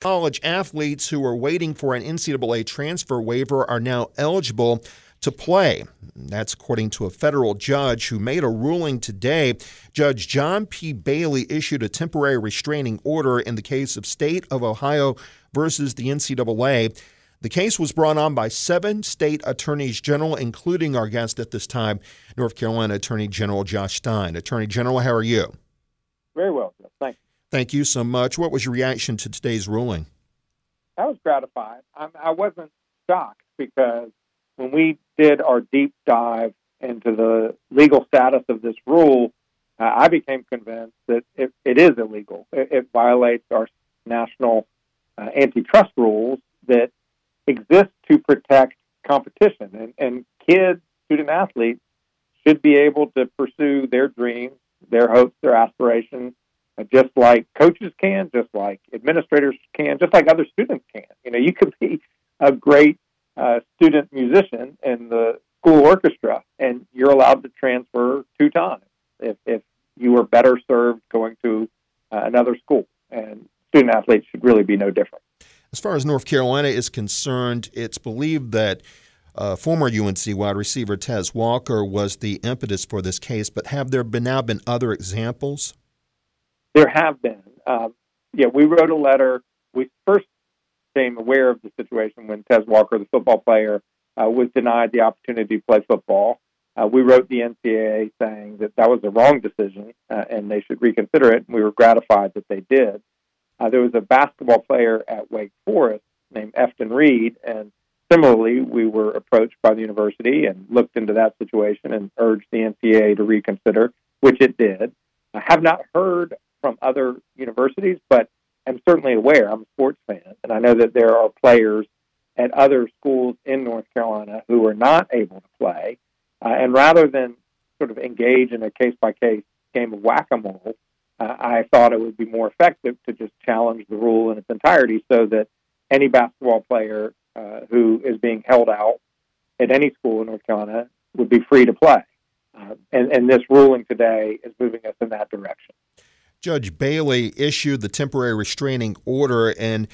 College athletes who are waiting for an NCAA transfer waiver are now eligible to play. That's according to a federal judge who made a ruling today. Judge John P. Bailey issued a temporary restraining order in the case of State of Ohio versus the NCAA. The case was brought on by seven state attorneys general, including our guest at this time, North Carolina Attorney General Josh Stein. Attorney General, how are you? Very well, sir. Thank you. So much. What was your reaction to today's ruling? I was gratified. I, I wasn't shocked because when we did our deep dive into the legal status of this rule, uh, I became convinced that it, it is illegal. It, it violates our national uh, antitrust rules that exist to protect competition. And, and kids, student athletes, should be able to pursue their dreams, their hopes, their aspirations just like coaches can, just like administrators can, just like other students can. You know, you could be a great uh, student musician in the school orchestra, and you're allowed to transfer two times if, if you were better served going to uh, another school. And student athletes should really be no different. As far as North Carolina is concerned, it's believed that uh, former UNC wide receiver Tez Walker was the impetus for this case, but have there been now been other examples? There have been. Um, yeah, we wrote a letter. We first became aware of the situation when Tez Walker, the football player, uh, was denied the opportunity to play football. Uh, we wrote the NCAA saying that that was a wrong decision uh, and they should reconsider it. And we were gratified that they did. Uh, there was a basketball player at Wake Forest named Efton Reid, and similarly, we were approached by the university and looked into that situation and urged the NCAA to reconsider, which it did. I have not heard from other universities, but I'm certainly aware. I'm a sports fan, and I know that there are players at other schools in North Carolina who are not able to play. Uh, and rather than sort of engage in a case by case game of whack a mole, uh, I thought it would be more effective to just challenge the rule in its entirety so that any basketball player uh, who is being held out at any school in North Carolina would be free to play. Uh, and, and this ruling today is moving us in that direction. Judge Bailey issued the temporary restraining order and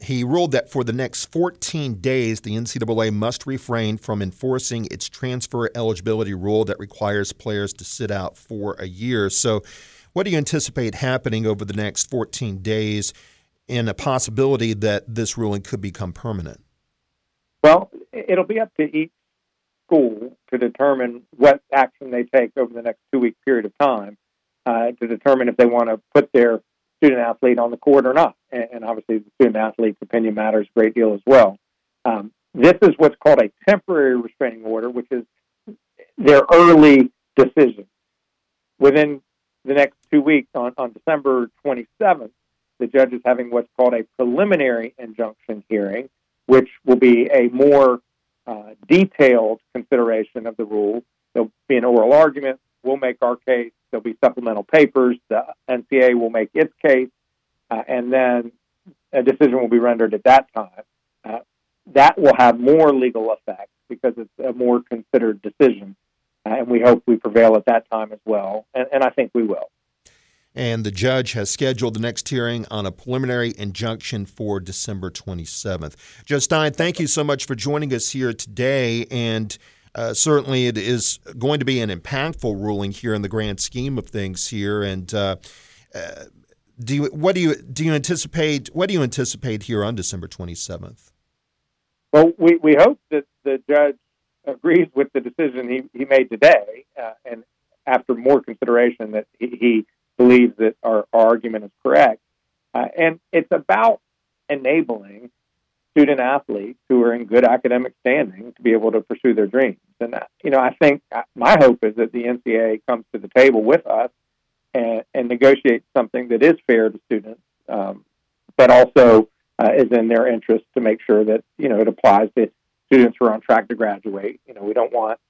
he ruled that for the next 14 days, the NCAA must refrain from enforcing its transfer eligibility rule that requires players to sit out for a year. So, what do you anticipate happening over the next 14 days in a possibility that this ruling could become permanent? Well, it'll be up to each school to determine what action they take over the next two week period of time uh, to determine if they want to put their student athlete on the court or not. And, and, obviously, the student athlete's opinion matters a great deal as well. Um, this is what's called a temporary restraining order, which is their early decision. Within the next two weeks, on, on December 27th, the judge is having what's called a preliminary injunction hearing, which will be a more uh, detailed consideration of the rule. There'll be an oral argument. We'll make our case. There'll be supplemental papers. The NCAA will make its case, uh, and then a decision will be rendered at that time. Uh, that will have more legal effect because it's a more considered decision, uh, and we hope we prevail at that time as well. And, and I think we will. And the judge has scheduled the next hearing on a preliminary injunction for December 27th. Judge Stein, thank you so much for joining us here today. And uh, certainly, it is going to be an impactful ruling here in the grand scheme of things here. And uh, uh, do you what do you do you anticipate? What do you anticipate here on December twenty seventh? Well, we we hope that the judge agrees with the decision he, he made today, uh, and after more consideration, that he, he believes that our, our argument is correct. Uh, and it's about enabling student athletes who are in good academic standing to be able to pursue their dreams. And uh, you know, I think uh, my hope is that the NCAA comes to the table with us and, and negotiates something that is fair to students, um, but also uh, is in their interest to make sure that you know it applies to students who are on track to graduate. You know, we don't want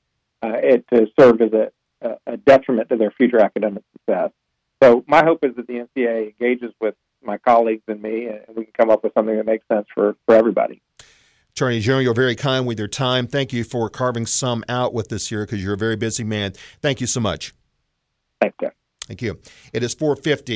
uh, it to serve as a, a detriment to their future academic success. So my hope is that the NCAA engages with my colleagues and me, and we can come up with something that makes sense for, for everybody. Attorney General, you're very kind with your time. Thank you for carving some out with this here because you're a very busy man. Thank you so much. Thank you. Thank you. It is 450.